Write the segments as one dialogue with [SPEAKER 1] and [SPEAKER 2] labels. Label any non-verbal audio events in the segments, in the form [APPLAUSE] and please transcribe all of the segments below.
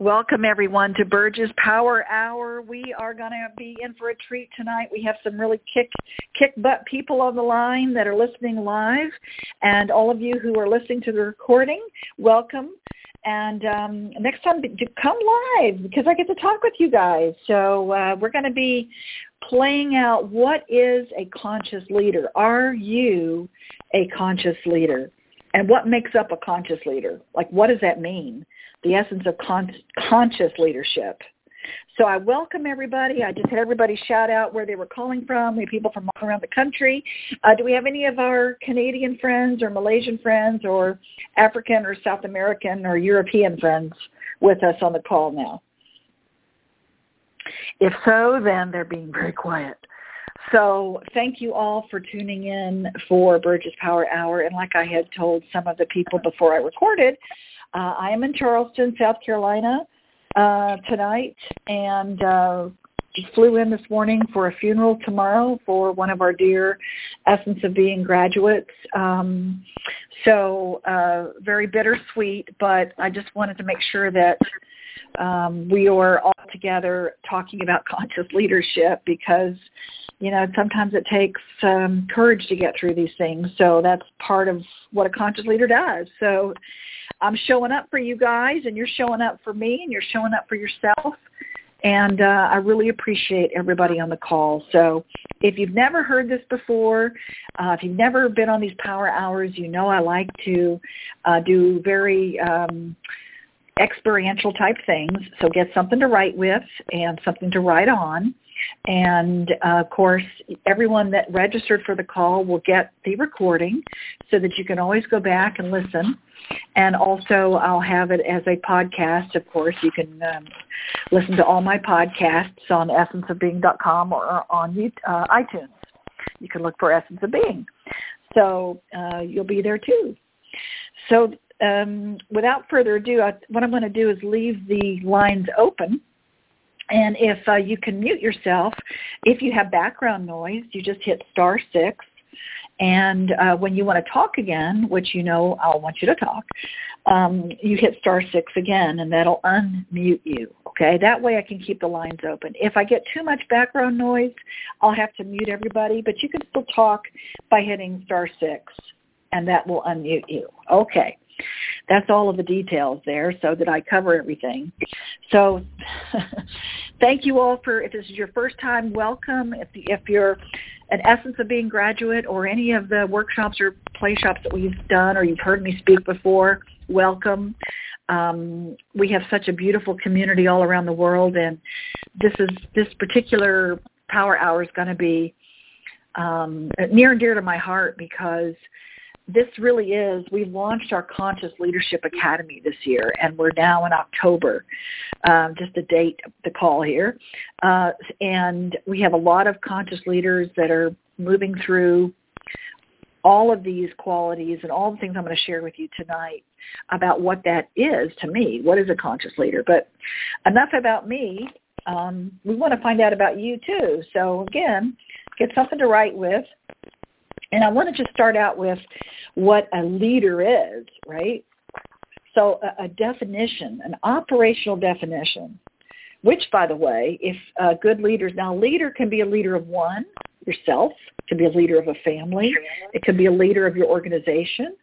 [SPEAKER 1] Welcome everyone to Burge's Power Hour. We are going to be in for a treat tonight. We have some really kick kick butt people on the line that are listening live, and all of you who are listening to the recording, welcome. And um, next time, come live because I get to talk with you guys. So uh, we're going to be playing out what is a conscious leader. Are you a conscious leader? And what makes up a conscious leader? Like, what does that mean? The essence of con- conscious leadership. So I welcome everybody. I just had everybody shout out where they were calling from. We have people from all around the country. Uh, do we have any of our Canadian friends or Malaysian friends or African or South American or European friends with us on the call now? If so, then they're being very quiet. So thank you all for tuning in for Burgess Power Hour. And like I had told some of the people before I recorded, uh, I am in Charleston, South Carolina uh, tonight, and uh, flew in this morning for a funeral tomorrow for one of our dear Essence of Being graduates. Um, so uh, very bittersweet, but I just wanted to make sure that um, we are all together talking about conscious leadership because you know sometimes it takes um, courage to get through these things so that's part of what a conscious leader does so i'm showing up for you guys and you're showing up for me and you're showing up for yourself and uh, I really appreciate everybody on the call. So if you've never heard this before, uh, if you've never been on these power hours, you know I like to uh, do very um, experiential type things. So get something to write with and something to write on. And uh, of course, everyone that registered for the call will get the recording so that you can always go back and listen. And also, I'll have it as a podcast. Of course, you can um, listen to all my podcasts on essenceofbeing.com or on uh, iTunes. You can look for Essence of Being. So uh, you'll be there too. So um, without further ado, I, what I'm going to do is leave the lines open. And if uh, you can mute yourself, if you have background noise, you just hit star six. And uh, when you want to talk again, which you know I'll want you to talk, um, you hit star six again, and that'll unmute you. Okay, that way I can keep the lines open. If I get too much background noise, I'll have to mute everybody, but you can still talk by hitting star six, and that will unmute you. Okay. That's all of the details there so that I cover everything. So [LAUGHS] thank you all for, if this is your first time, welcome. If, if you're an Essence of Being graduate or any of the workshops or play shops that we've done or you've heard me speak before, welcome. Um, we have such a beautiful community all around the world and this is this particular power hour is going to be um, near and dear to my heart because this really is, we launched our Conscious Leadership Academy this year, and we're now in October, um, just a date, the call here. Uh, and we have a lot of conscious leaders that are moving through all of these qualities and all the things I'm going to share with you tonight about what that is to me. What is a conscious leader? But enough about me. Um, we want to find out about you too. So again, get something to write with. And I want to just start out with what a leader is, right? So a, a definition, an operational definition, which, by the way, if uh, good leaders, now a leader can be a leader of one, yourself, it can be a leader of a family, it can be a leader of your organization,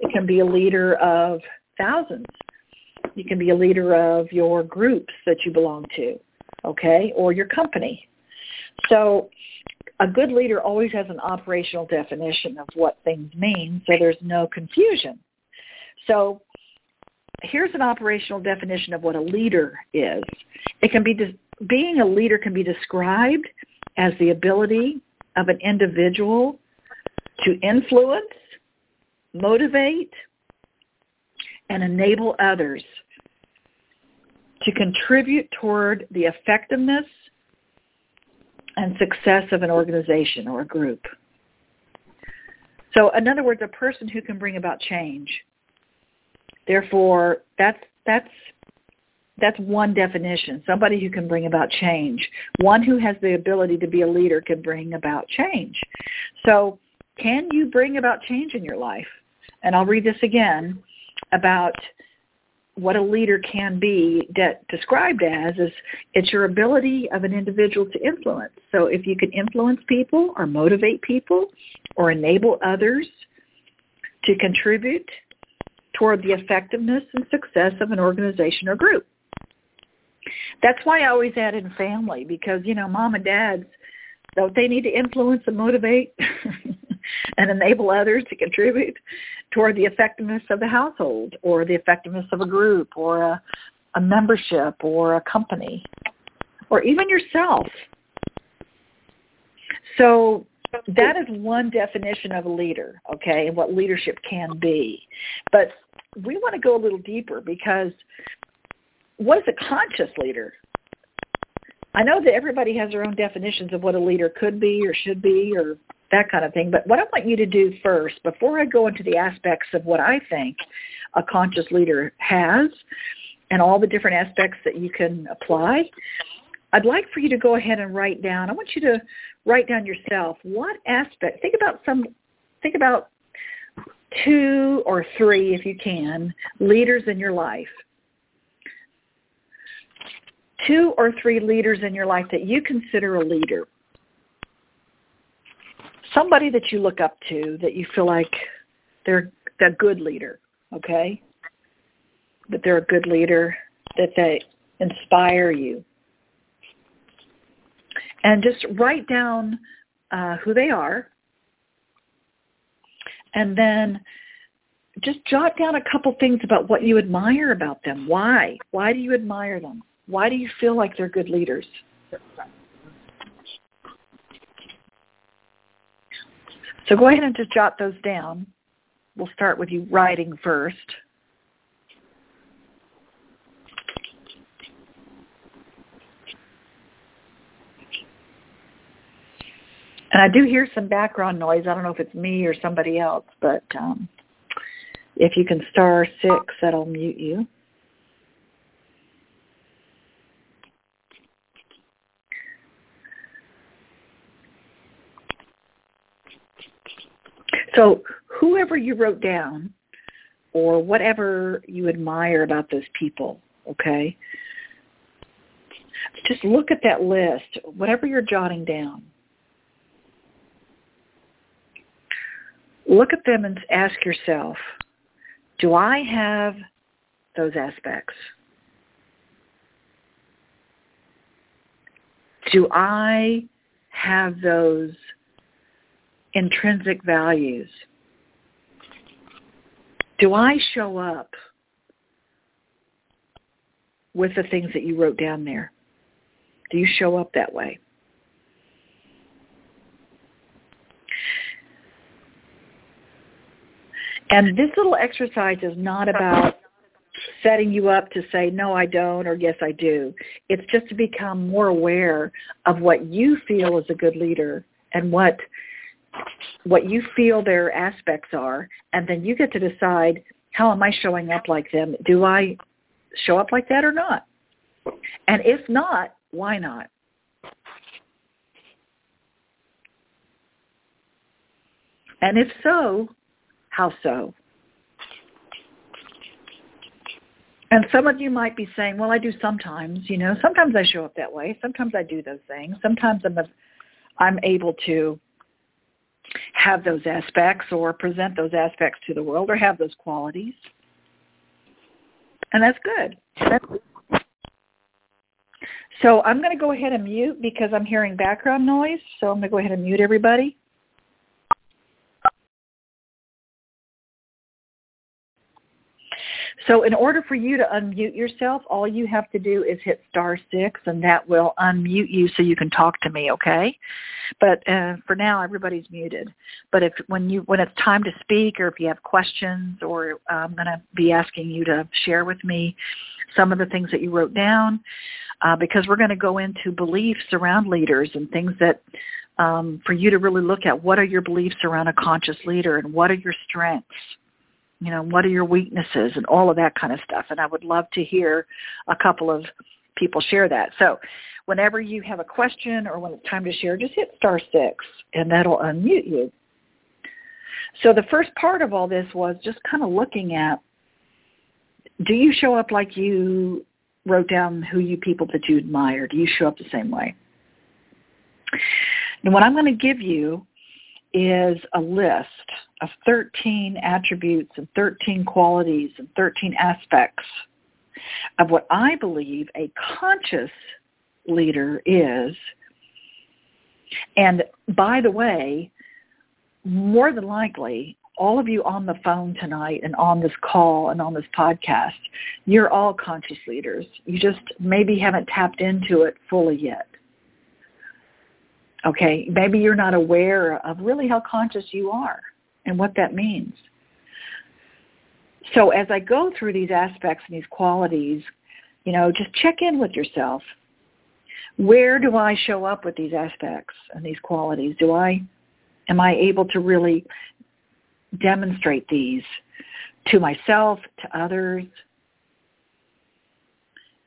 [SPEAKER 1] it can be a leader of thousands, you can be a leader of your groups that you belong to, okay, or your company. So a good leader always has an operational definition of what things mean so there's no confusion. So here's an operational definition of what a leader is. It can be being a leader can be described as the ability of an individual to influence, motivate, and enable others to contribute toward the effectiveness and success of an organization or a group. So in other words, a person who can bring about change. Therefore, that's that's that's one definition. Somebody who can bring about change. One who has the ability to be a leader can bring about change. So can you bring about change in your life? And I'll read this again about what a leader can be de- described as is it's your ability of an individual to influence. So if you can influence people or motivate people or enable others to contribute toward the effectiveness and success of an organization or group. That's why I always add in family because, you know, mom and dads, don't they need to influence and motivate [LAUGHS] and enable others to contribute toward the effectiveness of the household or the effectiveness of a group or a, a membership or a company or even yourself. So that is one definition of a leader, okay, and what leadership can be. But we want to go a little deeper because what is a conscious leader? I know that everybody has their own definitions of what a leader could be or should be or that kind of thing. But what I want you to do first, before I go into the aspects of what I think a conscious leader has and all the different aspects that you can apply, I'd like for you to go ahead and write down. I want you to write down yourself what aspect. Think about some. Think about two or three, if you can, leaders in your life two or three leaders in your life that you consider a leader. Somebody that you look up to that you feel like they're a good leader, okay? That they're a good leader, that they inspire you. And just write down uh, who they are. And then just jot down a couple things about what you admire about them. Why? Why do you admire them? Why do you feel like they're good leaders? So go ahead and just jot those down. We'll start with you writing first. And I do hear some background noise. I don't know if it's me or somebody else, but um, if you can star six, that'll mute you. So whoever you wrote down or whatever you admire about those people, okay, just look at that list, whatever you're jotting down. Look at them and ask yourself, do I have those aspects? Do I have those intrinsic values? Do I show up with the things that you wrote down there? Do you show up that way? And this little exercise is not about setting you up to say, no, I don't, or yes, I do. It's just to become more aware of what you feel is a good leader and what what you feel their aspects are, and then you get to decide how am I showing up like them? Do I show up like that or not? And if not, why not? And if so, how so? And some of you might be saying, well, I do sometimes, you know, sometimes I show up that way. Sometimes I do those things. Sometimes I'm, a, I'm able to have those aspects or present those aspects to the world or have those qualities. And that's good. So I'm going to go ahead and mute because I'm hearing background noise. So I'm going to go ahead and mute everybody. So in order for you to unmute yourself, all you have to do is hit star six and that will unmute you so you can talk to me, okay? But uh, for now, everybody's muted. But if when you when it's time to speak or if you have questions or I'm going to be asking you to share with me some of the things that you wrote down uh, because we're going to go into beliefs around leaders and things that um, for you to really look at what are your beliefs around a conscious leader and what are your strengths you know, what are your weaknesses and all of that kind of stuff. And I would love to hear a couple of people share that. So whenever you have a question or when it's time to share, just hit star six and that'll unmute you. So the first part of all this was just kind of looking at do you show up like you wrote down who you people that you admire? Do you show up the same way? And what I'm going to give you is a list of 13 attributes and 13 qualities and 13 aspects of what I believe a conscious leader is. And by the way, more than likely, all of you on the phone tonight and on this call and on this podcast, you're all conscious leaders. You just maybe haven't tapped into it fully yet. Okay, maybe you're not aware of really how conscious you are and what that means. So as I go through these aspects and these qualities, you know, just check in with yourself. Where do I show up with these aspects and these qualities? Do I am I able to really demonstrate these to myself, to others,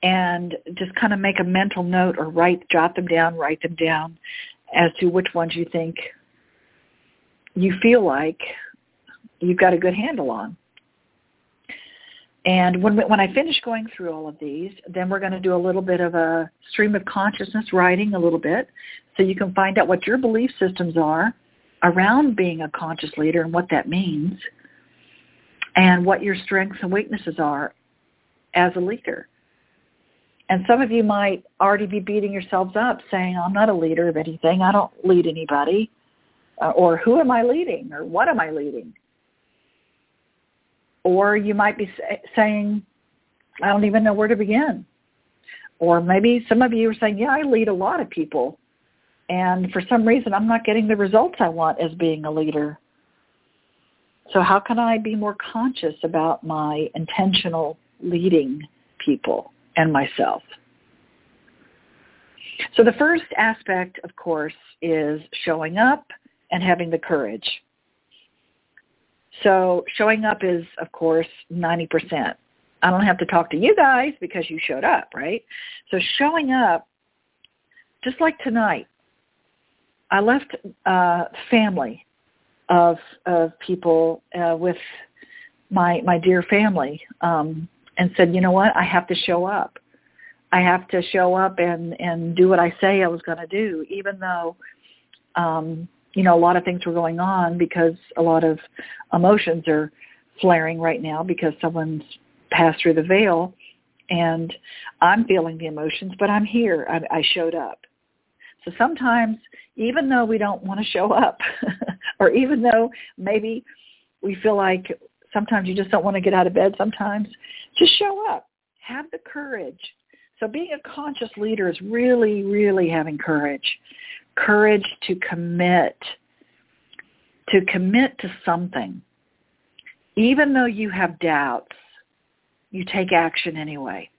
[SPEAKER 1] and just kind of make a mental note or write, jot them down, write them down as to which ones you think you feel like you've got a good handle on. And when when I finish going through all of these, then we're going to do a little bit of a stream of consciousness writing a little bit so you can find out what your belief systems are around being a conscious leader and what that means and what your strengths and weaknesses are as a leader. And some of you might already be beating yourselves up saying, I'm not a leader of anything. I don't lead anybody. Uh, or who am I leading? Or what am I leading? Or you might be say, saying, I don't even know where to begin. Or maybe some of you are saying, yeah, I lead a lot of people. And for some reason, I'm not getting the results I want as being a leader. So how can I be more conscious about my intentional leading people? And myself. So the first aspect, of course, is showing up and having the courage. So showing up is, of course, 90%. I don't have to talk to you guys because you showed up, right? So showing up, just like tonight, I left uh, family of of people uh, with my my dear family um, and said, you know what, I have to show up. I have to show up and and do what I say I was going to do, even though, um, you know, a lot of things were going on because a lot of emotions are flaring right now because someone's passed through the veil, and I'm feeling the emotions, but I'm here. I, I showed up. So sometimes, even though we don't want to show up, [LAUGHS] or even though maybe we feel like sometimes you just don't want to get out of bed sometimes, just show up. Have the courage. So being a conscious leader is really, really having courage. Courage to commit, to commit to something. Even though you have doubts, you take action anyway.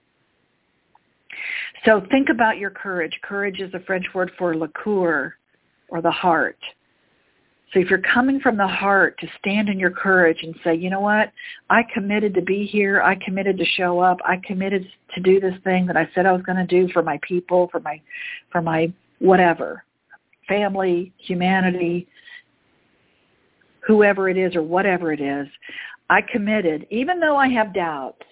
[SPEAKER 1] So think about your courage. Courage is a French word for le coeur, or the heart. So if you're coming from the heart to stand in your courage and say, you know what, I committed to be here. I committed to show up. I committed to do this thing that I said I was going to do for my people, for my, for my whatever, family, humanity, whoever it is or whatever it is. I committed, even though I have doubts,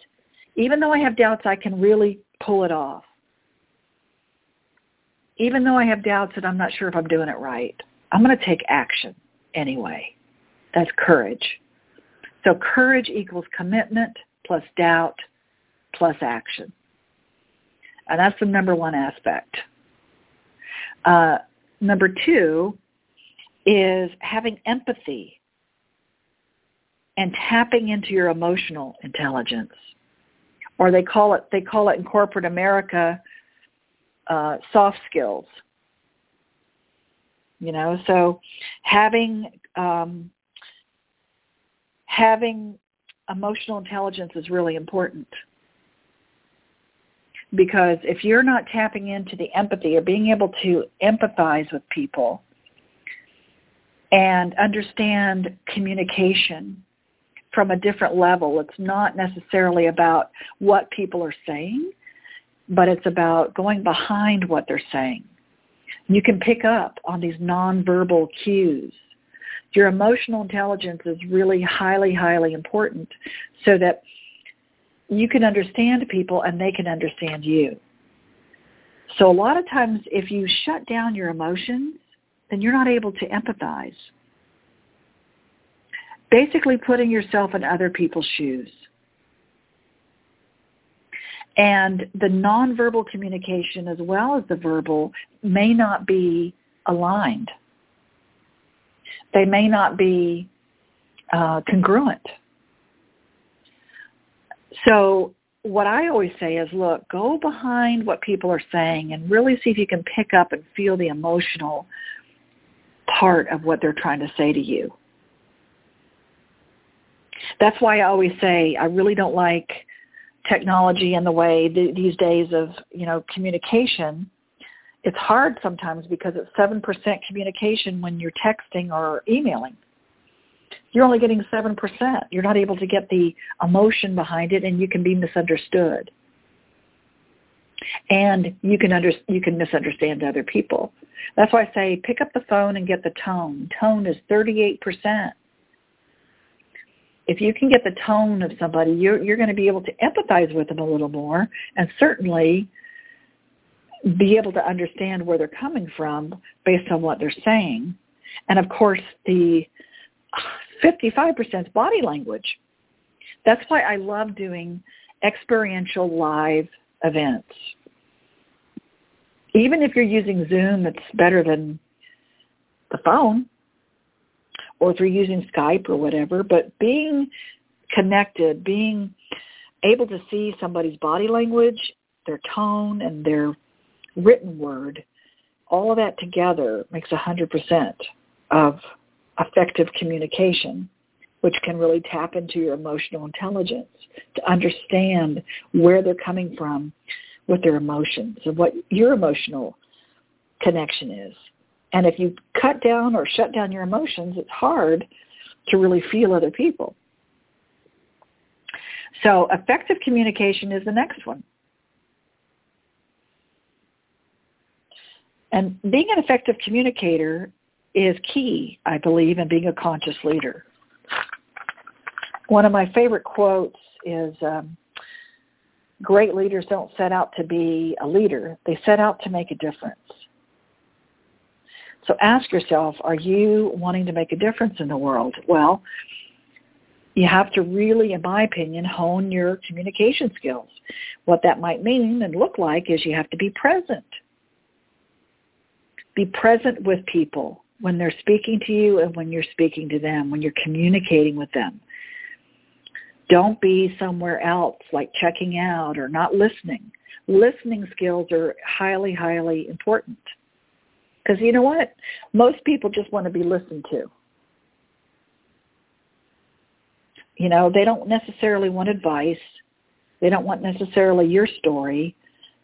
[SPEAKER 1] even though I have doubts, I can really pull it off. Even though I have doubts that I'm not sure if I'm doing it right, I'm going to take action anyway. That's courage. So courage equals commitment plus doubt plus action. And that's the number one aspect. Uh, number two is having empathy and tapping into your emotional intelligence. Or they call it, they call it in corporate America, uh, soft skills you know? So having um, having emotional intelligence is really important. Because if you're not tapping into the empathy or being able to empathize with people and understand communication from a different level, it's not necessarily about what people are saying, but it's about going behind what they're saying you can pick up on these nonverbal cues. Your emotional intelligence is really highly, highly important so that you can understand people and they can understand you. So a lot of times if you shut down your emotions, then you're not able to empathize. Basically putting yourself in other people's shoes. And the nonverbal communication as well as the verbal may not be aligned. They may not be uh, congruent. So what I always say is, look, go behind what people are saying and really see if you can pick up and feel the emotional part of what they're trying to say to you. That's why I always say I really don't like technology and the way th- these days of, you know, communication. It's hard sometimes because it's 7% communication when you're texting or emailing you're only getting 7%. You're not able to get the emotion behind it and you can be misunderstood. And you can under, you can misunderstand other people. That's why I say pick up the phone and get the tone. Tone is 38%. If you can get the tone of somebody, you're, you're going to be able to empathize with them a little more and certainly be able to understand where they're coming from based on what they're saying. And of course, the 55% body language. That's why I love doing experiential live events. Even if you're using Zoom, it's better than the phone, or if you're using Skype or whatever, but being connected, being able to see somebody's body language, their tone, and their written word, all of that together makes 100% of effective communication, which can really tap into your emotional intelligence to understand where they're coming from with their emotions and what your emotional connection is. And if you cut down or shut down your emotions, it's hard to really feel other people. So effective communication is the next one. And being an effective communicator is key, I believe, in being a conscious leader. One of my favorite quotes is, um, great leaders don't set out to be a leader. They set out to make a difference. So ask yourself, are you wanting to make a difference in the world? Well, you have to really, in my opinion, hone your communication skills. What that might mean and look like is you have to be present. Be present with people when they're speaking to you and when you're speaking to them, when you're communicating with them. Don't be somewhere else like checking out or not listening. Listening skills are highly, highly important. Because you know what? Most people just want to be listened to. You know, they don't necessarily want advice. They don't want necessarily your story.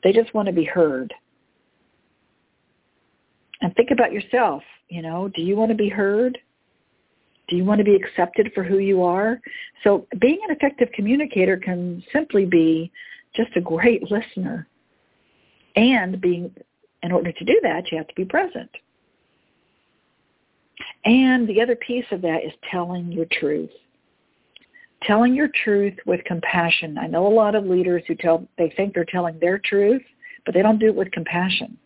[SPEAKER 1] They just want to be heard. And think about yourself. You know, do you want to be heard? Do you want to be accepted for who you are? So being an effective communicator can simply be just a great [LAUGHS] listener. And being, in order to do that, you have to be present. And the other piece of that is telling your truth. Telling your truth with compassion. I know a lot of leaders who tell, they think they're telling their truth, but they don't do it with compassion.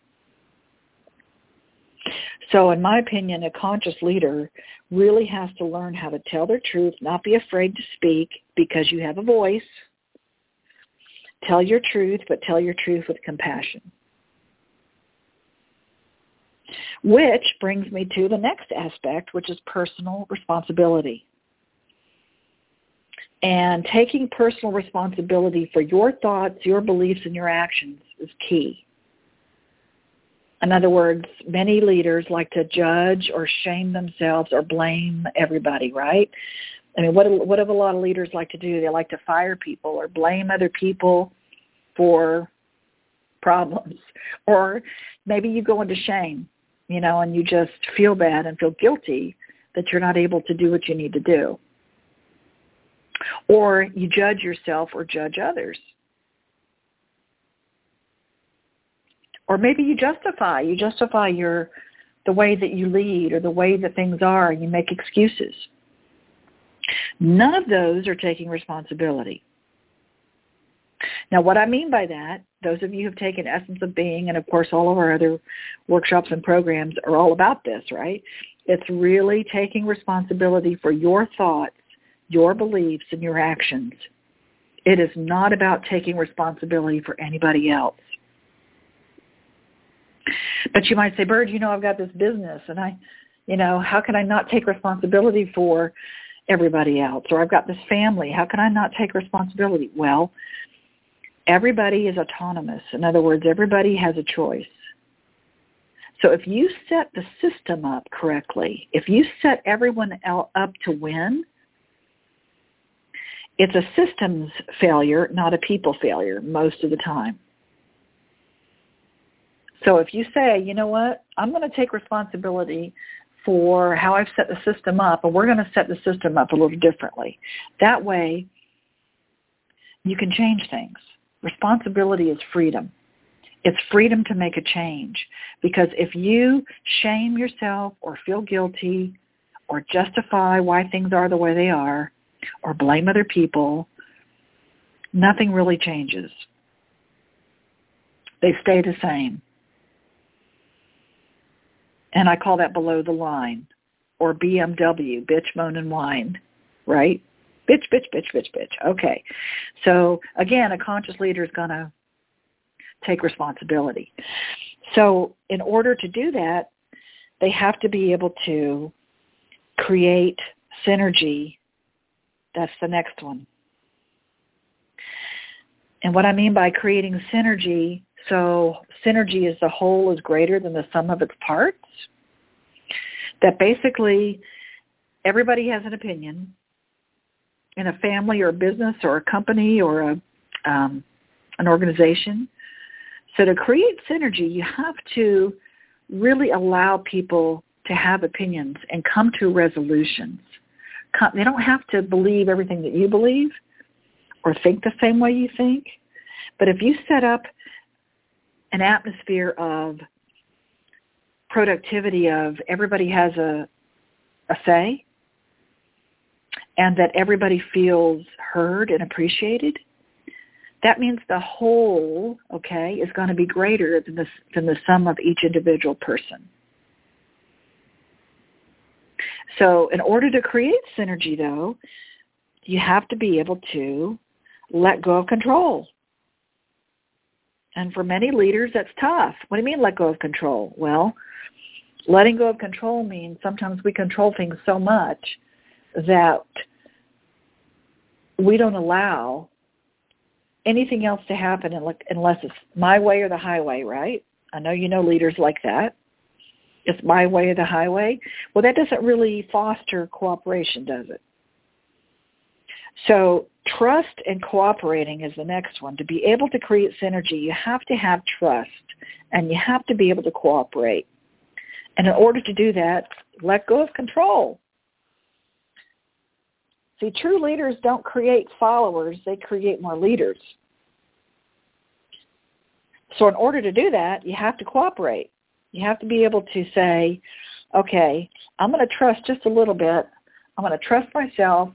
[SPEAKER 1] So in my opinion, a conscious leader really has to learn how to tell their truth, not be afraid to speak because you have a voice. Tell your truth, but tell your truth with compassion. Which brings me to the next aspect, which is personal responsibility. And taking personal responsibility for your thoughts, your beliefs, and your actions is key. In other words, many leaders like to judge or shame themselves or blame everybody, right? I mean, what what do a lot of leaders like to do? They like to fire people or blame other people for problems. [LAUGHS] Or maybe you go into shame, you know, and you just feel bad and feel guilty that you're not able to do what you need to do. Or you judge yourself or judge others. or maybe you justify you justify your the way that you lead or the way that things are and you make excuses none of those are taking responsibility Now, what I mean by that, those of you who have taken Essence of Being, and of course all of our other workshops and programs are all about this, right? It's really taking responsibility for your thoughts, your beliefs, and your actions. It is not about taking responsibility for anybody else. But you might say, Bird, you know, I've got this business and I, you know, how can I not take responsibility for everybody else? Or I've got this family. How can I not take responsibility? Well, everybody is autonomous. In other words, everybody has a choice. So if you set the system up correctly, if you set everyone up to win, it's a systems failure, not a people failure most of the time. So if you say, you know what, I'm going to take responsibility for how I've set the system up, and we're going to set the system up a little differently. That way, you can change things. Responsibility is freedom. It's freedom to make a change. Because if you shame yourself or feel guilty or justify why things are the way they are or blame other people, nothing really changes. They stay the same. And I call that below the line or BMW, bitch, moan, and whine, right? Bitch, bitch, bitch, bitch, bitch. Okay. So again, a conscious leader is going to take responsibility. So in order to do that, they have to be able to create synergy. That's the next one. And what I mean by creating synergy, so synergy is the whole is greater than the sum of its parts. That basically everybody has an opinion in a family or a business or a company or a um, an organization. So to create synergy, you have to really allow people to have opinions and come to resolutions. They don't have to believe everything that you believe or think the same way you think. But if you set up an atmosphere of productivity of everybody has a, a say and that everybody feels heard and appreciated, that means the whole, okay, is going to be greater than the, than the sum of each individual person. So in order to create synergy, though, you have to be able to let go of control. And for many leaders, that's tough. What do you mean let go of control? Well, letting go of control means sometimes we control things so much that we don't allow anything else to happen unless it's my way or the highway, right? I know you know leaders like that. It's my way or the highway. Well, that doesn't really foster cooperation, does it? So trust and cooperating is the next one. To be able to create synergy, you have to have trust and you have to be able to cooperate. And in order to do that, let go of control. See, true leaders don't create followers, they create more leaders. So in order to do that, you have to cooperate. You have to be able to say, okay, I'm going to trust just a little bit. I'm going to trust myself,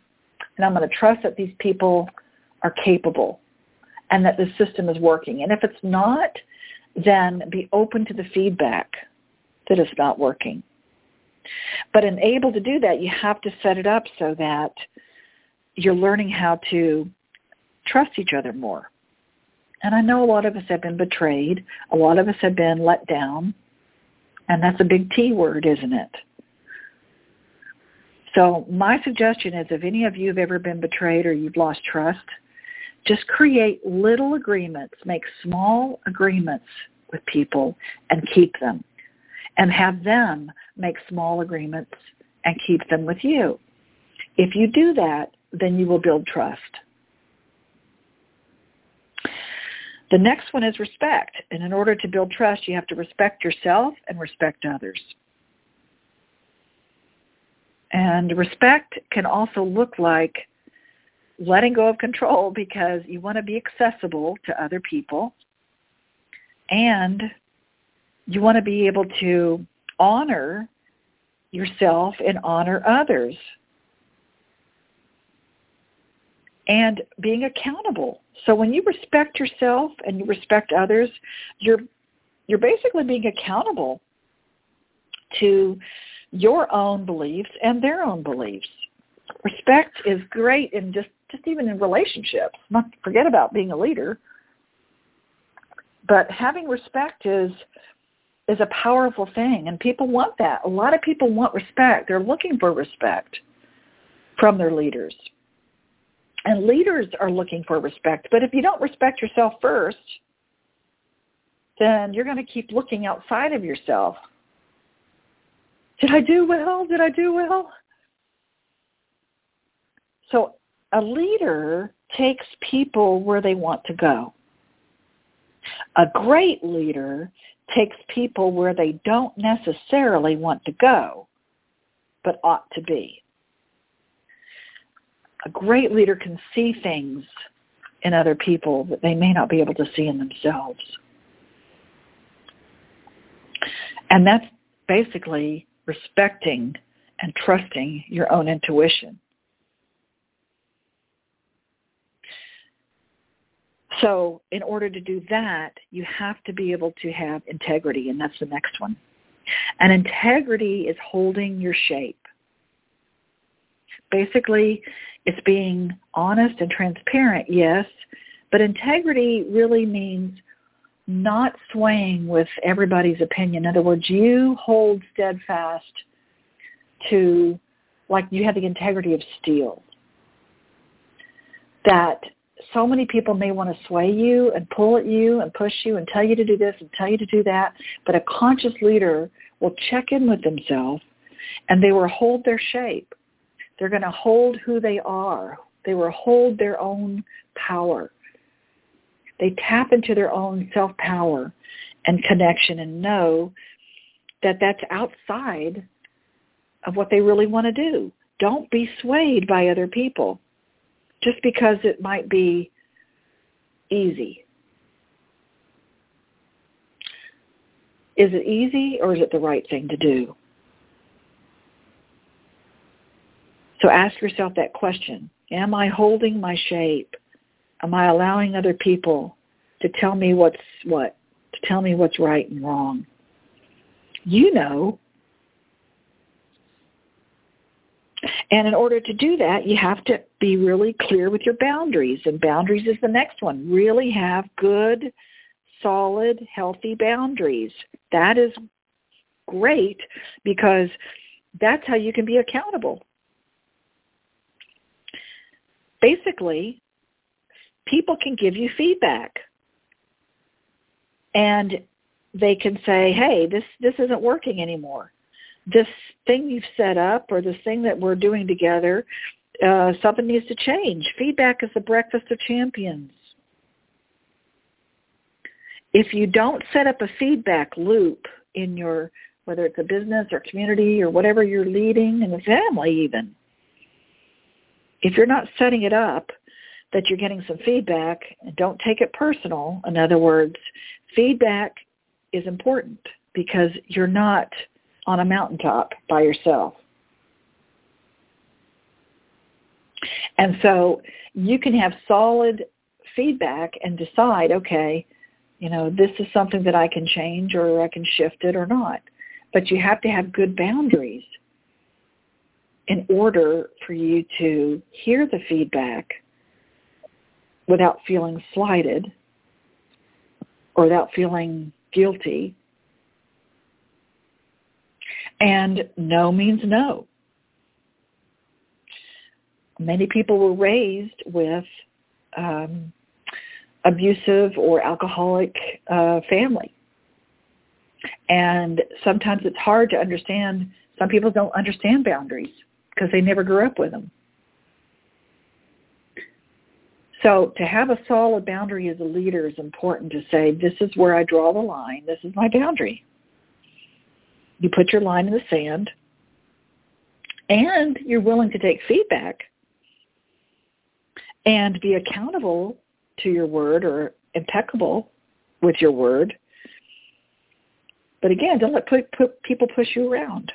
[SPEAKER 1] and I'm going to trust that these people are capable and that the system is working. And if it's not, then be open to the feedback that it's not working. But in able to do that, you have to set it up so that you're learning how to trust each other more. And I know a lot of us have been betrayed. A lot of us have been let down. And that's a big T word, isn't it? So my suggestion is if any of you have ever been betrayed or you've lost trust, just create little agreements, make small agreements with people and keep them. And have them make small agreements and keep them with you. If you do that, then you will build trust. The next one is respect. And in order to build trust, you have to respect yourself and respect others. And respect can also look like letting go of control because you want to be accessible to other people and you want to be able to honor yourself and honor others and being accountable So when you respect yourself and you respect others, you're you're basically being accountable to your own beliefs and their own beliefs. Respect is great in just just even in relationships. Not forget about being a leader. But having respect is is a powerful thing and people want that. A lot of people want respect. They're looking for respect from their leaders. And leaders are looking for respect. But if you don't respect yourself first, then you're going to keep looking outside of yourself. Did I do well? Did I do well? So a leader takes people where they want to go. A great leader takes people where they don't necessarily want to go, but ought to be a great leader can see things in other people that they may not be able to see in themselves. And that's basically respecting and trusting your own intuition. So in order to do that, you have to be able to have integrity, and that's the next one. And integrity is holding your shape. Basically, it's being honest and transparent, yes, but integrity really means not swaying with everybody's opinion. In other words, you hold steadfast to, like you have the integrity of steel. That so many people may want to sway you and pull at you and push you and tell you to do this and tell you to do that, but a conscious leader will check in with themselves and they will hold their shape they're going to hold who they are. They will hold their own power. They tap into their own self-power and connection and know that that's outside of what they really want to do. Don't be swayed by other people just because it might be easy. Is it easy or is it the right thing to do? So ask yourself that question. Am I holding my shape? Am I allowing other people to tell me what's what, to tell me what's right and wrong? You know. And in order to do that, you have to be really clear with your boundaries. And boundaries is the next one. Really have good, solid, healthy boundaries. That is great because that's how you can be accountable basically, people can give you feedback. And they can say, hey, this, this isn't working anymore. This thing you've set up or this thing that we're doing together, uh, something needs to change. Feedback is the breakfast of champions. If you don't set up a feedback loop in your, whether it's a business or community or whatever you're leading in the family even, if you're not setting it up that you're getting some feedback, don't take it personal. In other words, feedback is important because you're not on a mountaintop by yourself. And so you can have solid feedback and decide, okay, you know, this is something that I can change or I can shift it or not. But you have to have good boundaries in order for you to hear the feedback without feeling slighted or without feeling guilty. And no means no. Many people were raised with um, abusive or alcoholic uh, family. And sometimes it's hard to understand. Some people don't understand boundaries because they never grew up with them. So to have a solid boundary as a leader is important to say, this is where I draw the line. This is my boundary. You put your line in the sand and you're willing to take feedback and be accountable to your word or impeccable with your word. But again, don't let put, put people push you around.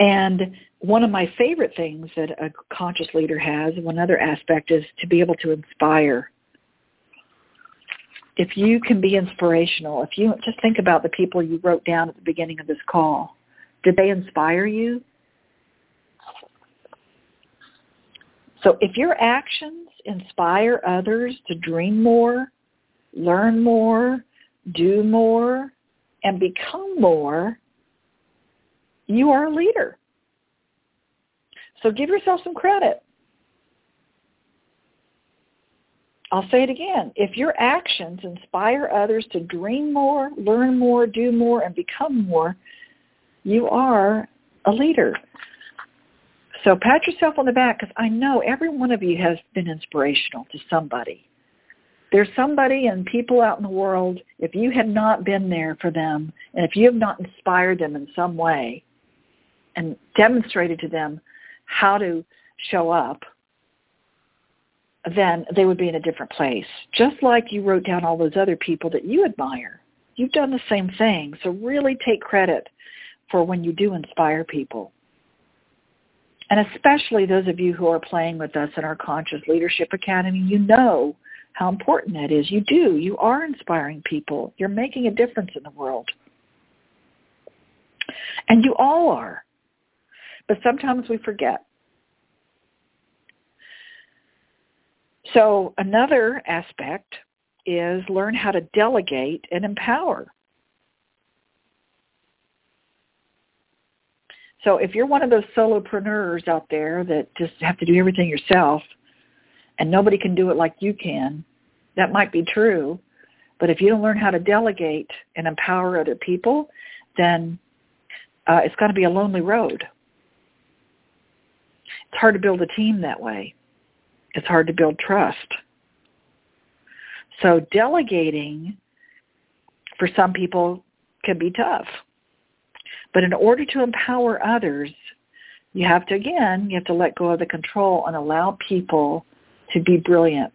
[SPEAKER 1] And one of my favorite things that a conscious leader has, one other aspect, is to be able to inspire. If you can be inspirational, if you just think about the people you wrote down at the beginning of this call, did they inspire you? So if your actions inspire others to dream more, learn more, do more, and become more, you are a leader. So give yourself some credit. I'll say it again. If your actions inspire others to dream more, learn more, do more, and become more, you are a leader. So pat yourself on the back because I know every one of you has been inspirational to somebody. There's somebody and people out in the world, if you had not been there for them and if you have not inspired them in some way and demonstrated to them how to show up, then they would be in a different place. Just like you wrote down all those other people that you admire. You've done the same thing. So really take credit for when you do inspire people. And especially those of you who are playing with us in our Conscious Leadership Academy, you know how important that is. You do. You are inspiring people. You're making a difference in the world. And you all are. But sometimes we forget. So another aspect is learn how to delegate and empower. So if you're one of those solopreneurs out there that just have to do everything yourself and nobody can do it like you can, that might be true. But if you don't learn how to delegate and empower other people, then uh, it's going to be a lonely road. It's hard to build a team that way. It's hard to build trust. So delegating for some people can be tough. But in order to empower others, you have to, again, you have to let go of the control and allow people to be brilliant.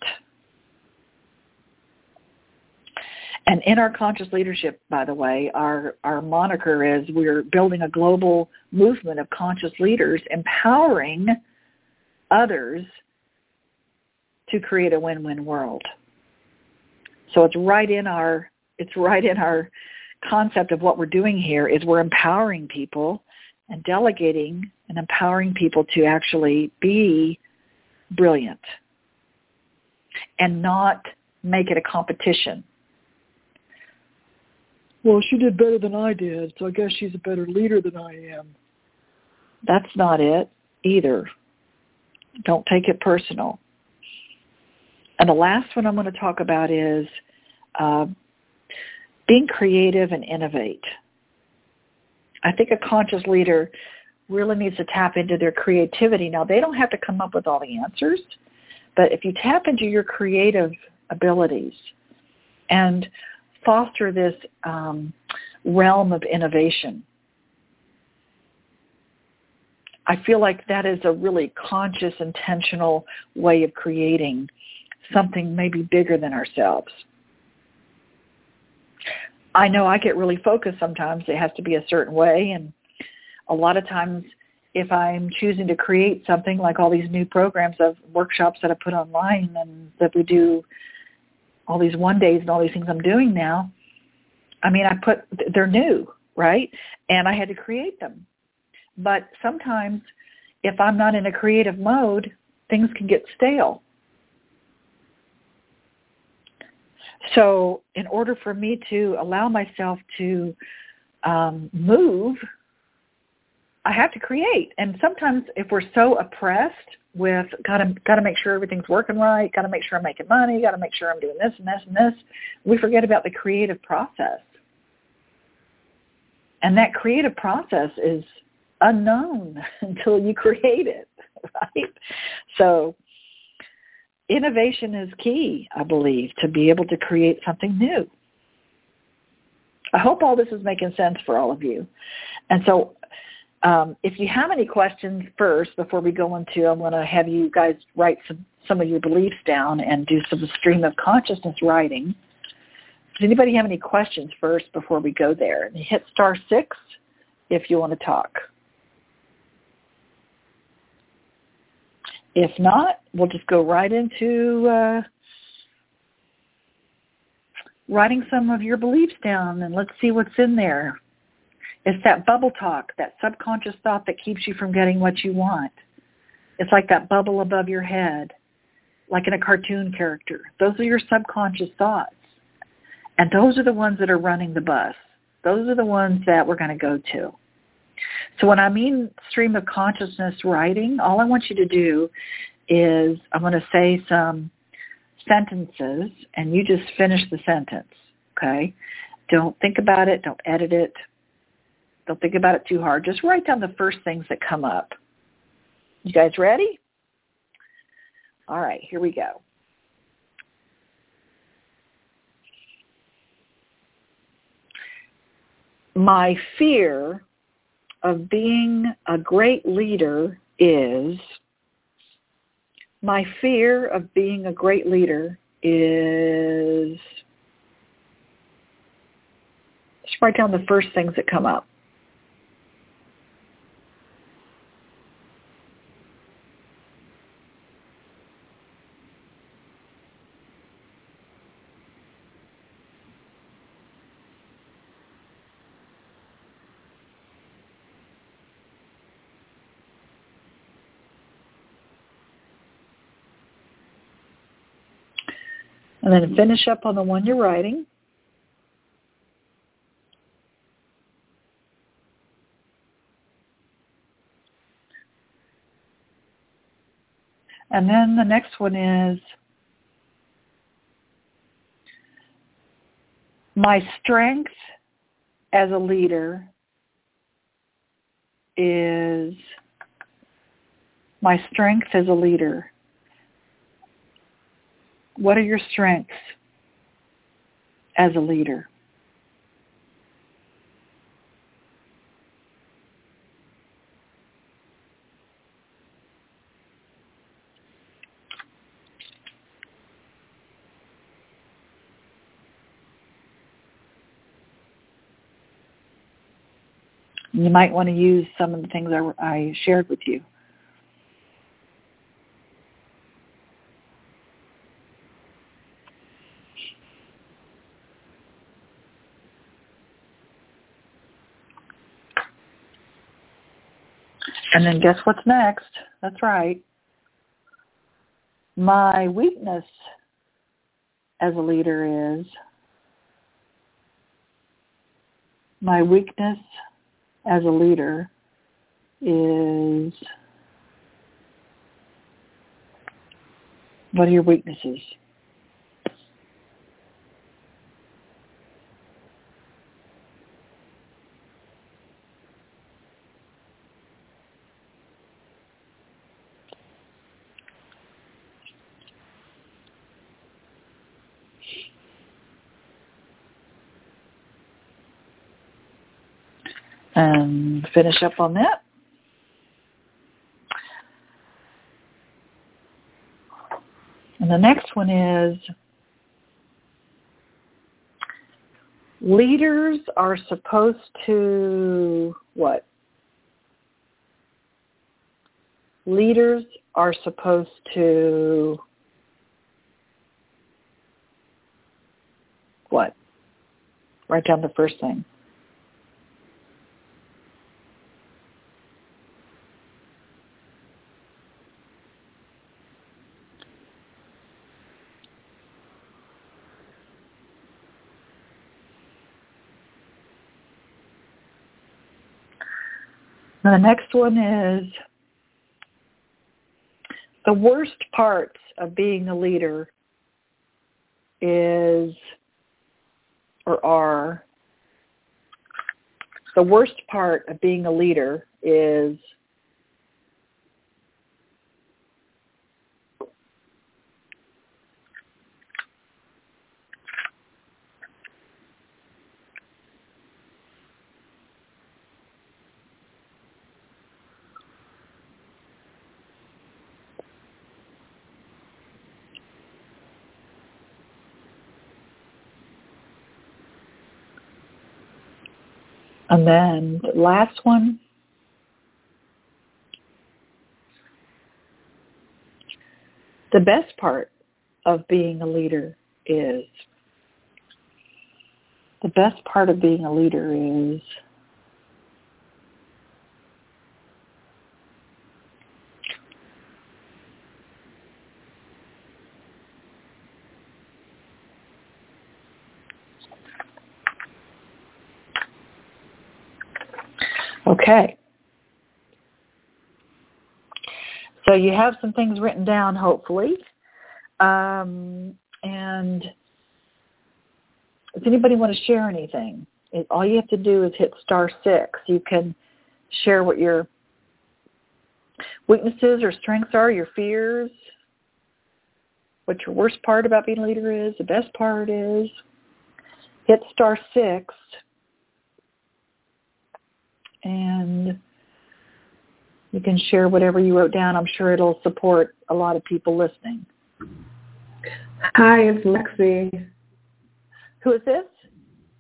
[SPEAKER 1] And in our conscious leadership, by the way, our, our moniker is we're building a global movement of conscious leaders, empowering others to create a win-win world. So it's right in our it's right in our concept of what we're doing here is we're empowering people and delegating and empowering people to actually be brilliant and not make it a competition. Well, she did better than I did, so I guess she's a better leader than I am. That's not it either. Don't take it personal. And the last one I'm going to talk about is uh, being creative and innovate. I think a conscious leader really needs to tap into their creativity. Now, they don't have to come up with all the answers, but if you tap into your creative abilities and foster this um, realm of innovation, I feel like that is a really conscious, intentional way of creating something maybe bigger than ourselves. I know I get really focused sometimes. It has to be a certain way. And a lot of times if I'm choosing to create something like all these new programs of workshops that I put online and that we do all these one days and all these things I'm doing now, I mean, I put, they're new, right? And I had to create them. But sometimes if I'm not in a creative mode, things can get stale. So in order for me to allow myself to um, move, I have to create. And sometimes if we're so oppressed with gotta gotta make sure everything's working right, gotta make sure I'm making money, gotta make sure I'm doing this and this and this, we forget about the creative process. And that creative process is unknown [LAUGHS] until you create it, [LAUGHS] right? So innovation is key, I believe, to be able to create something new. I hope all this is making sense for all of you. And so um, if you have any questions first, before we go into, I'm going to have you guys write some, some of your beliefs down and do some stream of consciousness writing. Does anybody have any questions first before we go there? And hit star six if you want to talk. If not, we'll just go right into uh, writing some of your beliefs down and let's see what's in there. It's that bubble talk, that subconscious thought that keeps you from getting what you want. It's like that bubble above your head, like in a cartoon character. Those are your subconscious thoughts. And those are the ones that are running the bus. Those are the ones that we're going to go to. So when I mean stream of consciousness writing, all I want you to do is I'm going to say some sentences and you just finish the sentence, okay? Don't think about it. Don't edit it. Don't think about it too hard. Just write down the first things that come up. You guys ready? All right, here we go. My fear of being a great leader is my fear of being a great leader is just write down the first things that come up. And then finish up on the one you're writing. And then the next one is my strength as a leader is my strength as a leader what are your strengths as a leader? You might want to use some of the things I, I shared with you. And then guess what's next? That's right. My weakness as a leader is my weakness as a leader is what are your weaknesses? And finish up on that. And the next one is leaders are supposed to what? Leaders are supposed to what? Write down the first thing. The next one is the worst parts of being a leader is or are the worst part of being a leader is And then the last one. The best part of being a leader is the best part of being a leader is Okay. So you have some things written down, hopefully. Um, and does anybody want to share anything? It, all you have to do is hit star six. You can share what your weaknesses or strengths are, your fears, what your worst part about being a leader is, the best part is. Hit star six and you can share whatever you wrote down. I'm sure it'll support a lot of people listening.
[SPEAKER 2] Hi, it's Lexi.
[SPEAKER 1] Who is this?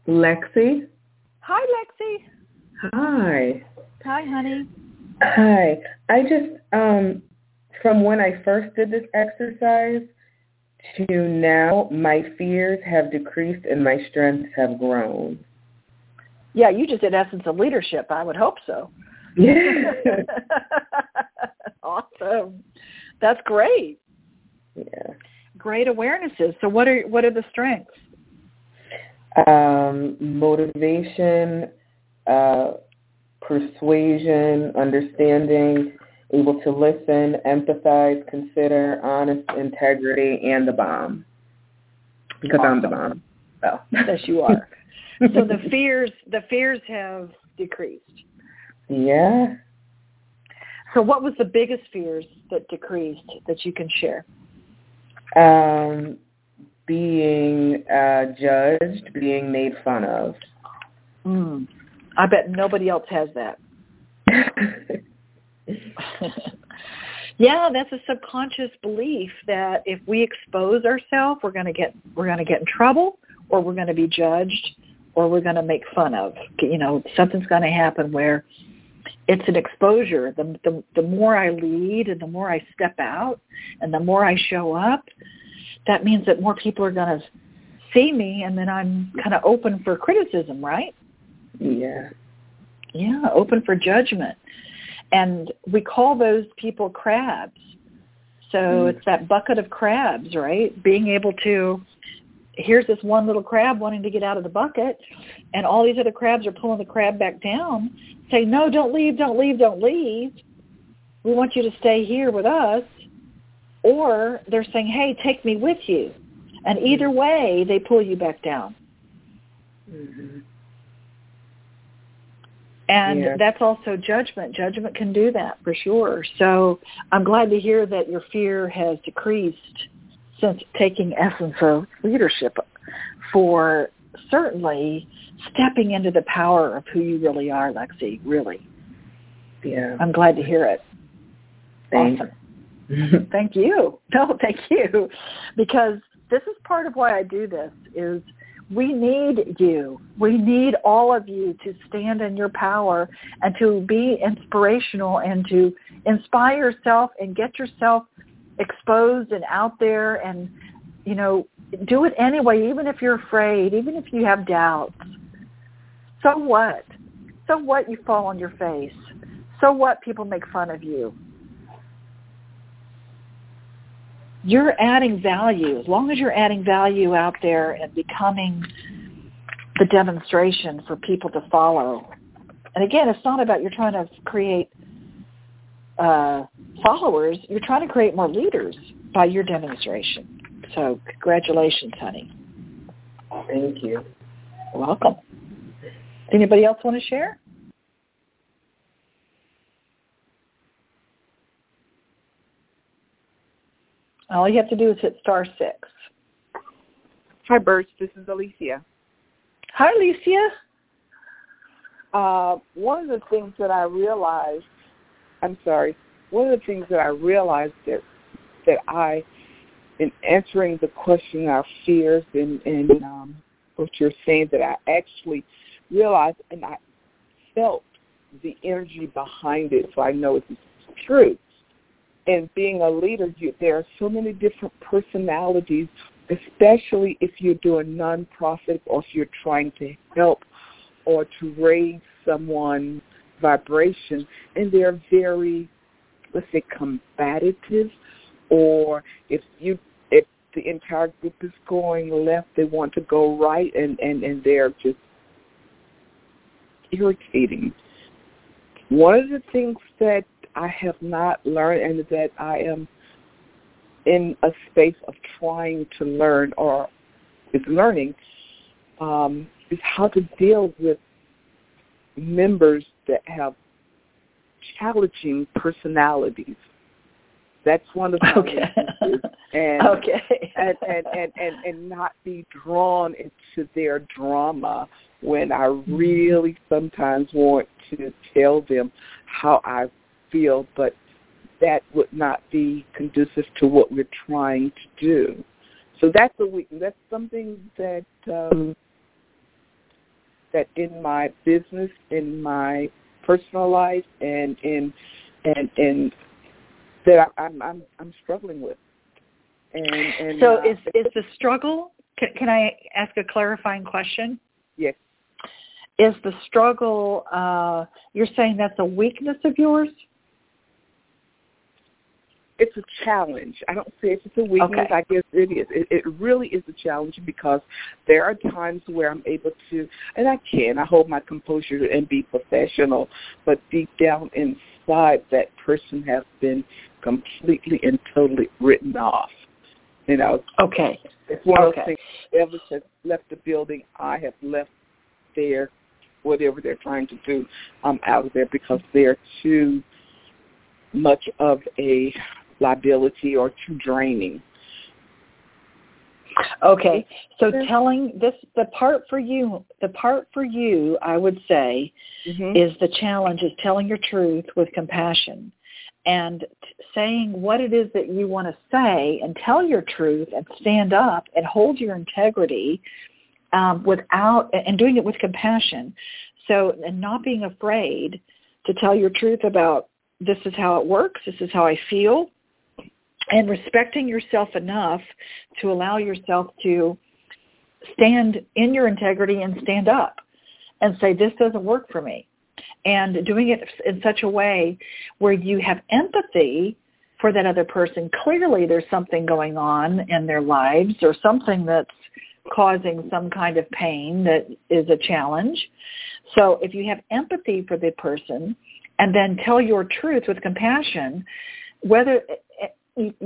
[SPEAKER 2] Lexi.
[SPEAKER 1] Hi, Lexi.
[SPEAKER 2] Hi.
[SPEAKER 1] Hi, honey.
[SPEAKER 2] Hi. I just, um, from when I first did this exercise to now, my fears have decreased and my strengths have grown.
[SPEAKER 1] Yeah, you just did essence of leadership. I would hope so.
[SPEAKER 2] Yeah. [LAUGHS] [LAUGHS]
[SPEAKER 1] awesome. That's great.
[SPEAKER 2] Yeah.
[SPEAKER 1] Great awarenesses. So what are what are the strengths?
[SPEAKER 2] Um, motivation, uh, persuasion, understanding, able to listen, empathize, consider, honest, integrity, and the bomb. Because
[SPEAKER 1] awesome.
[SPEAKER 2] I'm the bomb.
[SPEAKER 1] Oh, yes, you are. [LAUGHS] so the [LAUGHS] fears the fears have decreased.
[SPEAKER 2] Yeah.
[SPEAKER 1] So what was the biggest fears that decreased that you can share?
[SPEAKER 2] Um, being uh, judged, being made fun of.
[SPEAKER 1] Mm. I bet nobody else has that. [LAUGHS] [LAUGHS] yeah, that's a subconscious belief that if we expose ourselves, we're going to get we're going to get in trouble or we're going to be judged or we're going to make fun of. You know, something's going to happen where it's an exposure. The, the the more I lead and the more I step out and the more I show up, that means that more people are going to see me and then I'm kind of open for criticism, right?
[SPEAKER 2] Yeah.
[SPEAKER 1] Yeah, open for judgment. And we call those people crabs. So mm. it's that bucket of crabs, right? Being able to here's this one little crab wanting to get out of the bucket and all these other crabs are pulling the crab back down say no don't leave don't leave don't leave. We want you to stay here with us. Or they're saying hey take me with you. And either way they pull you back down.
[SPEAKER 2] Mm-hmm.
[SPEAKER 1] and
[SPEAKER 2] yeah.
[SPEAKER 1] that's also judgment. Judgment can do that for sure. So i'm glad to hear that your fear has decreased since taking essence of leadership for certainly stepping into the power of who you really are, Lexi, really.
[SPEAKER 2] Yeah.
[SPEAKER 1] I'm glad to hear it.
[SPEAKER 2] Thanks.
[SPEAKER 1] Awesome. [LAUGHS] thank you. No, thank you. Because this is part of why I do this is we need you. We need all of you to stand in your power and to be inspirational and to inspire yourself and get yourself exposed and out there and you know do it anyway even if you're afraid even if you have doubts. So what? So what you fall on your face? So what people make fun of you? You're adding value. As long as you're adding value out there and becoming the demonstration for people to follow. And again it's not about you're trying to create uh, followers, you're trying to create more leaders by your demonstration. So congratulations, honey.
[SPEAKER 2] Thank you.
[SPEAKER 1] You're welcome. Anybody else want to share? All you have to do is hit star six.
[SPEAKER 3] Hi, Birch. This is Alicia.
[SPEAKER 1] Hi, Alicia.
[SPEAKER 3] Uh, one of the things that I realized I'm sorry. One of the things that I realized that that I, in answering the question, our fears, and and um, what you're saying, that I actually realized and I felt the energy behind it, so I know it's true. and being a leader, you, there are so many different personalities, especially if you're doing nonprofit or if you're trying to help or to raise someone's vibration, and they're very, let's say, combative. Or if you if the entire group is going left, they want to go right, and and and they're just irritating. One of the things that I have not learned and that I am in a space of trying to learn or is learning um, is how to deal with members that have challenging personalities. That's one of the
[SPEAKER 1] okay.
[SPEAKER 3] and, [LAUGHS]
[SPEAKER 1] okay.
[SPEAKER 3] and, and, and, and and not be drawn into their drama when I
[SPEAKER 1] Mm-hmm.
[SPEAKER 3] really sometimes want to tell them how I feel, but that would not be conducive to what we're trying to do. So that's a weakness. That's something that um, that in my business, in my personal life, and in and and that I'm I'm I'm struggling with. And, and
[SPEAKER 1] so
[SPEAKER 3] uh,
[SPEAKER 1] is is the struggle? Can, can I ask a clarifying question?
[SPEAKER 3] yes,
[SPEAKER 1] Is the struggle? Uh, you're saying that's a weakness of yours?
[SPEAKER 3] It's a challenge. I don't say it's a weakness.
[SPEAKER 1] Okay.
[SPEAKER 3] I guess it is. It, it really is a challenge because there are times where I'm able to, and I can. I hold my composure and be professional, but deep down inside, that person has been completely and totally written off. You know,
[SPEAKER 1] Okay.
[SPEAKER 3] it's one of
[SPEAKER 1] Okay.
[SPEAKER 3] those things. Elvis has left the building. I have left there. Whatever they're trying to do, I'm out of there because they're too much of a liability or too draining.
[SPEAKER 1] Okay. So telling this the part for you the part for you I would say
[SPEAKER 3] Mm-hmm.
[SPEAKER 1] is the challenge is telling your truth with compassion and t- saying what it is that you want to say and tell your truth and stand up and hold your integrity um, without and doing it with compassion. So and not being afraid to tell your truth about this is how it works, this is how I feel, and respecting yourself enough to allow yourself to stand in your integrity and stand up and say this doesn't work for me. And doing it in such a way where you have empathy for that other person. Clearly there's something going on in their lives or something that's causing some kind of pain that is a challenge. So if you have empathy for the person and then tell your truth with compassion whether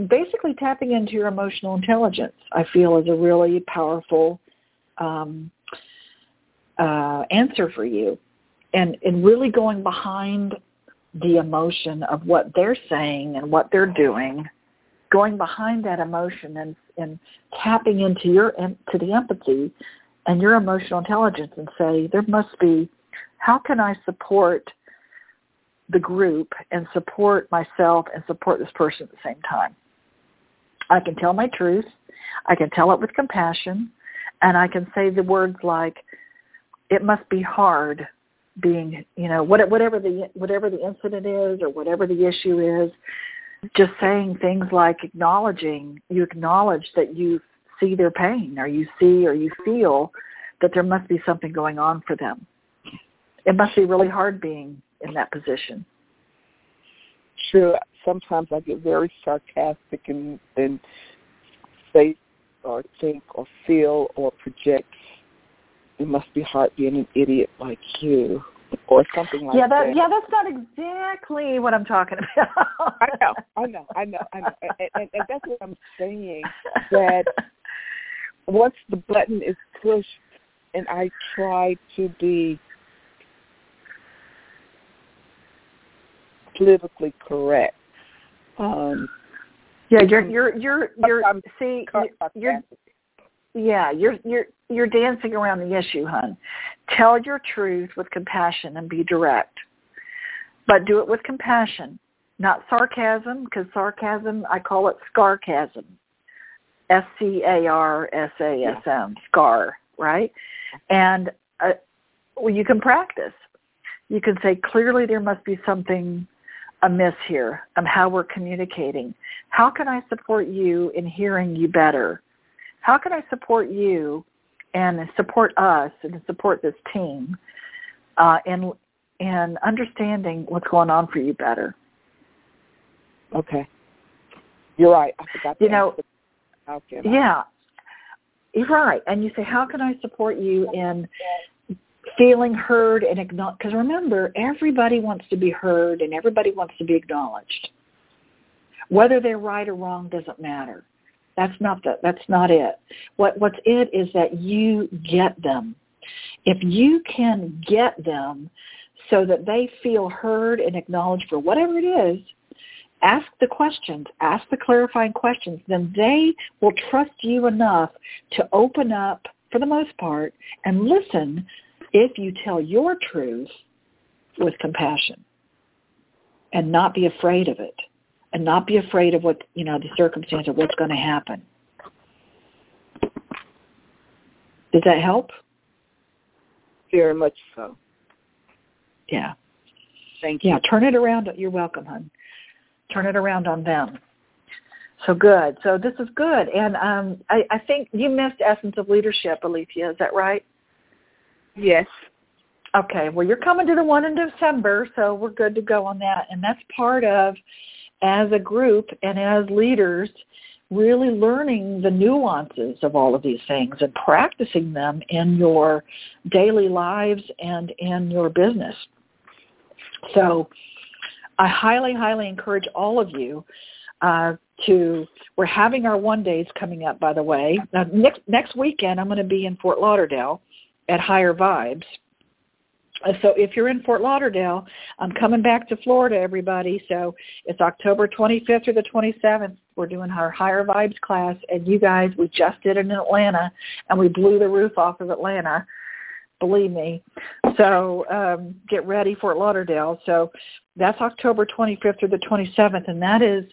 [SPEAKER 1] basically tapping into your emotional intelligence i feel is a really powerful um, uh, answer for you. And and really going behind the emotion of what they're saying and what they're doing going behind that emotion and and tapping into your to the empathy and your emotional intelligence and say there must be how can I support the group and support myself and support this person at the same time. I can tell my truth. I can tell it with compassion. And I can say the words like it must be hard being you know whatever the whatever the incident is or whatever the issue is. Just saying things like acknowledging you acknowledge that you see their pain or you see or you feel that there must be something going on for them. It must be really hard being in that position
[SPEAKER 3] Sure, sometimes I get very sarcastic and, and say or think or feel or project it must be hard being an idiot like you or something like
[SPEAKER 1] yeah that,
[SPEAKER 3] that.
[SPEAKER 1] yeah that's not exactly what i'm talking about
[SPEAKER 3] I know, I know, I know, I know. And, and, and that's what I'm saying, that once the button is pushed and I try to be politically correct, um,
[SPEAKER 1] yeah you're you're you're you're
[SPEAKER 3] I'm
[SPEAKER 1] see you're yeah you're you're you're dancing around the issue hun. Tell your truth with compassion and be direct. But do it with compassion not sarcasm because sarcasm i call it scarcasm. S c a r s a s m scar right? And uh, well, you can practice. You can say clearly there must be something amiss here of how we're communicating. How can I support you in hearing you better? How can I support you and support us and support this team uh, in in understanding what's going on for you better?
[SPEAKER 3] Okay, you're right. I forgot.
[SPEAKER 1] You know, yeah, you're right. And you say, how can I support you in feeling heard and acknowledged. Because remember, everybody wants to be heard and everybody wants to be acknowledged. Whether they're right or wrong doesn't matter. That's not the, that's not it. What what's it is that you get them. If you can get them so that they feel heard and acknowledged for whatever it is, ask the questions, ask the clarifying questions, then they will trust you enough to open up for the most part and listen if you tell your truth with compassion and not be afraid of it and not be afraid of what, you know, the circumstance of what's going to happen. Does that help?
[SPEAKER 3] Very much so.
[SPEAKER 1] Yeah.
[SPEAKER 3] Thank you.
[SPEAKER 1] Yeah, turn it around. You're welcome, hon. Turn it around on them. So good. So this is good. And um, I, I think you missed Essence of Leadership, Alethea. Is that right?
[SPEAKER 3] Yes.
[SPEAKER 1] Okay. Well, you're coming to the one in December, so we're good to go on that. And that's part of, as a group and as leaders, really learning the nuances of all of these things and practicing them in your daily lives and in your business. So I highly, highly encourage all of you uh, to, we're having our one days coming up, by the way. Now, next, next weekend, I'm going to be in Fort Lauderdale at Higher Vibes. Uh, so if you're in Fort Lauderdale, I'm coming back to Florida, everybody. So it's October 25th or the 27th. We're doing our Higher Vibes class, and you guys, we just did it in Atlanta, and we blew the roof off of Atlanta. Believe me. So um, get ready, Fort Lauderdale. So that's October 25th or the 27th, and that is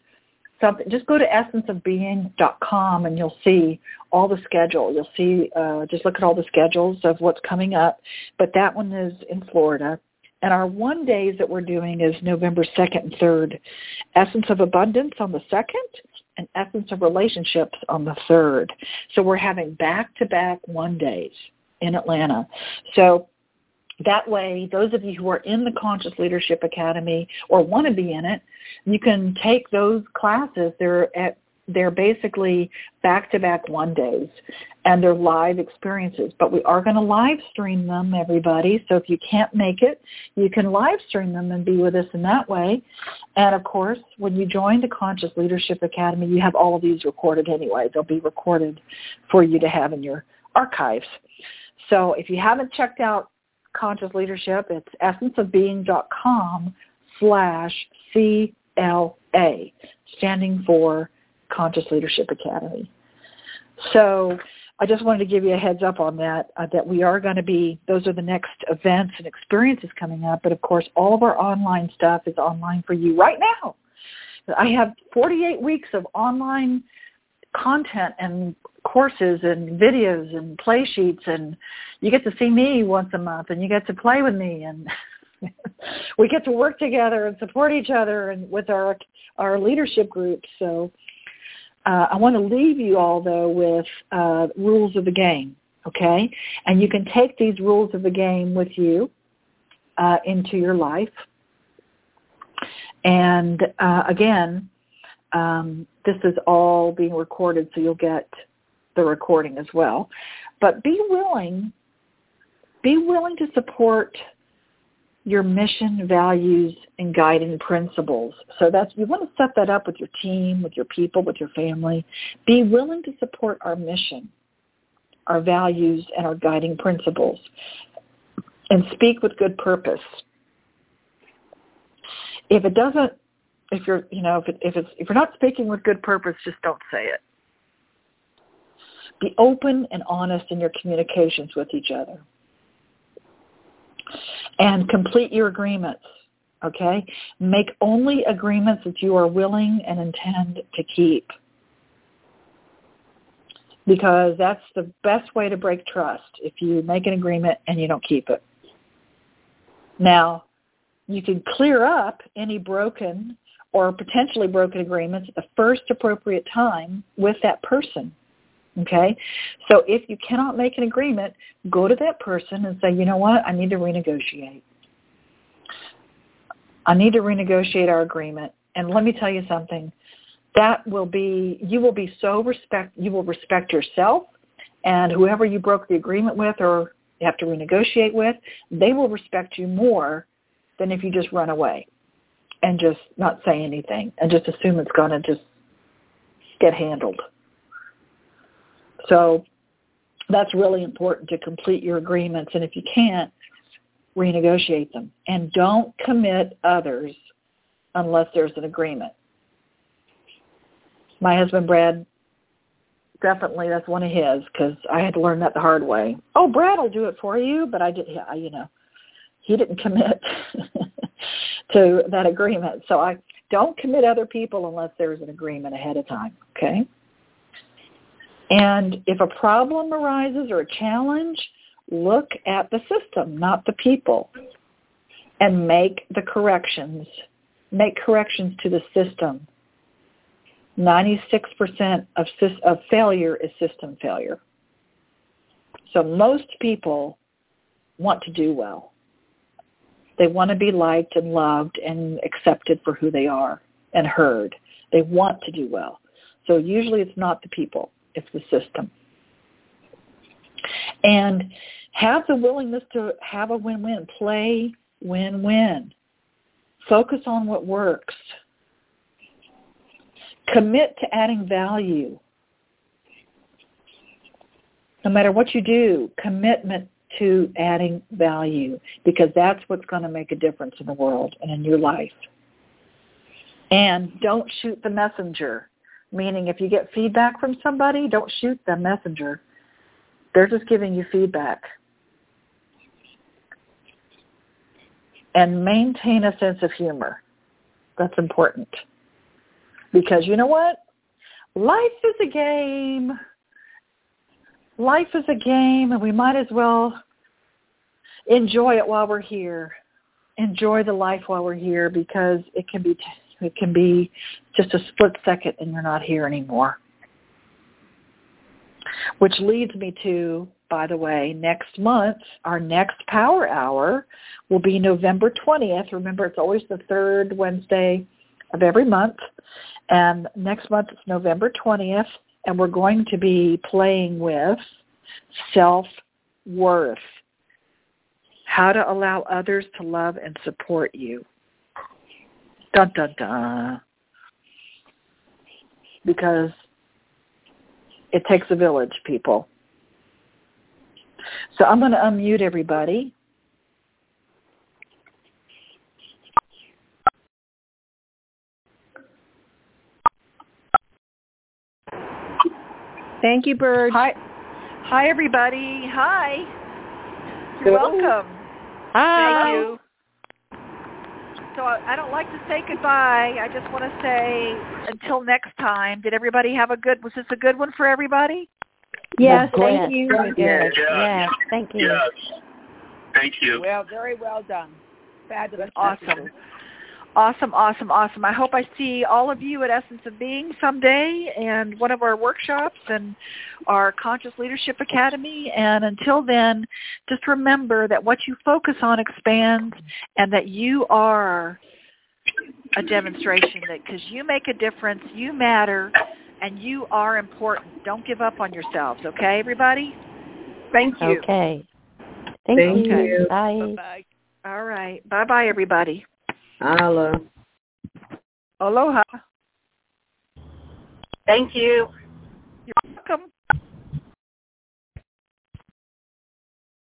[SPEAKER 1] something, just go to essenceofbeing.com and you'll see all the schedule. You'll see, uh, just look at all the schedules of what's coming up. But that one is in Florida. And our one days that we're doing is November 2nd and 3rd. Essence of Abundance on the 2nd and Essence of Relationships on the 3rd. So we're having back-to-back one days in Atlanta. So that way, those of you who are in the Conscious Leadership Academy or want to be in it, you can take those classes. They're at they're basically back-to-back one days and they're live experiences. But we are going to live stream them everybody. So if you can't make it you can live stream them and be with us in that way. And of course when you join the conscious leadership academy you have all of these recorded anyway. They'll be recorded for you to have in your archives. So if you haven't checked out conscious leadership. It's essenceofbeing.com slash CLA, standing for Conscious Leadership Academy. So I just wanted to give you a heads up on that, uh, that we are going to be, those are the next events and experiences coming up. But of course, all of our online stuff is online for you right now. I have 48 weeks of online content and courses and videos and play sheets and you get to see me once a month and you get to play with me and [LAUGHS] we get to work together and support each other and with our our leadership groups so uh, I want to leave you all though with uh, rules of the game okay and you can take these rules of the game with you uh, into your life and uh, again um, this is all being recorded so you'll get the recording as well. But be willing, be willing to support your mission, values, and guiding principles. So that's you want to set that up with your team, with your people, with your family. Be willing to support our mission, our values, and our guiding principles. And speak with good purpose. If it doesn't if you're you know if it, if it's if you're not speaking with good purpose, just don't say it. Be open and honest in your communications with each other. And complete your agreements. Okay? Make only agreements that you are willing and intend to keep. Because that's the best way to break trust if you make an agreement and you don't keep it. Now, you can clear up any broken or potentially broken agreements at the first appropriate time with that person. Okay? So if you cannot make an agreement, go to that person and say, you know what, I need to renegotiate. I need to renegotiate our agreement. And let me tell you something. That will be, you will be so respect, you will respect yourself and whoever you broke the agreement with or you have to renegotiate with, they will respect you more than if you just run away and just not say anything and just assume it's going to just get handled. So that's really important to complete your agreements. And if you can't, renegotiate them. And don't commit others unless there's an agreement. My husband, Brad, definitely that's one of his because I had to learn that the hard way. Oh, Brad will do it for you, but I did, you know, he didn't [LAUGHS] commit to that agreement. So I don't commit other people unless there's an agreement ahead of time. Okay. And if a problem arises or a challenge, look at the system, not the people, and make the corrections. Make corrections to the system. 96% of, of failure is system failure. So most people want to do well. They want to be liked and loved and accepted for who they are and heard. They want to do well. So usually it's not the people, it's the system. And have the willingness to have a win-win. Play win-win. Focus on what works. Commit to adding value. No matter what you do, commitment to adding value because that's what's going to make a difference in the world and in your life. And don't shoot the messenger, meaning if you get feedback from somebody, don't shoot the messenger. They're just giving you feedback. And maintain a sense of humor. That's important. Because you know what? Life is a game. Life is a game and we might as well enjoy it while we're here. Enjoy the life while we're here because it can be it can be just a split second and you're not here anymore. Which leads me to, by the way, next month, our next power hour will be November 20th. Remember, it's always the third Wednesday of every month. And next month it's November 20th, and we're going to be playing with self-worth how to allow others to love and support you. Dun, dun, dun. Because it takes a village, people. So I'm going to unmute everybody.
[SPEAKER 4] Thank you, Bird.
[SPEAKER 1] Hi. Hi, everybody. Hi. You're welcome.
[SPEAKER 4] Hi.
[SPEAKER 1] Thank you. So I, I don't like to say goodbye. I just want to say until next time. Did everybody have a good? Was this a good one for everybody?
[SPEAKER 4] Yes, thank you.
[SPEAKER 2] Yes.
[SPEAKER 4] Yes, thank you.
[SPEAKER 5] Yes. Thank you.
[SPEAKER 3] Well, very well done. Fabulous.
[SPEAKER 1] Awesome.
[SPEAKER 3] Messages.
[SPEAKER 1] Awesome, awesome, awesome. I hope I see all of you at Essence of Being someday and one of our workshops and our Conscious Leadership Academy. And until then, just remember that what you focus on expands and that you are a demonstration that because you make a difference, you matter, and you are important. Don't give up on yourselves, okay, everybody?
[SPEAKER 3] Thank you.
[SPEAKER 4] Okay. Thank,
[SPEAKER 2] Thank
[SPEAKER 4] you.
[SPEAKER 2] you.
[SPEAKER 4] Bye.
[SPEAKER 3] Bye-bye.
[SPEAKER 1] All right. Bye-bye, everybody.
[SPEAKER 2] Holla.
[SPEAKER 1] Aloha.
[SPEAKER 5] Thank you.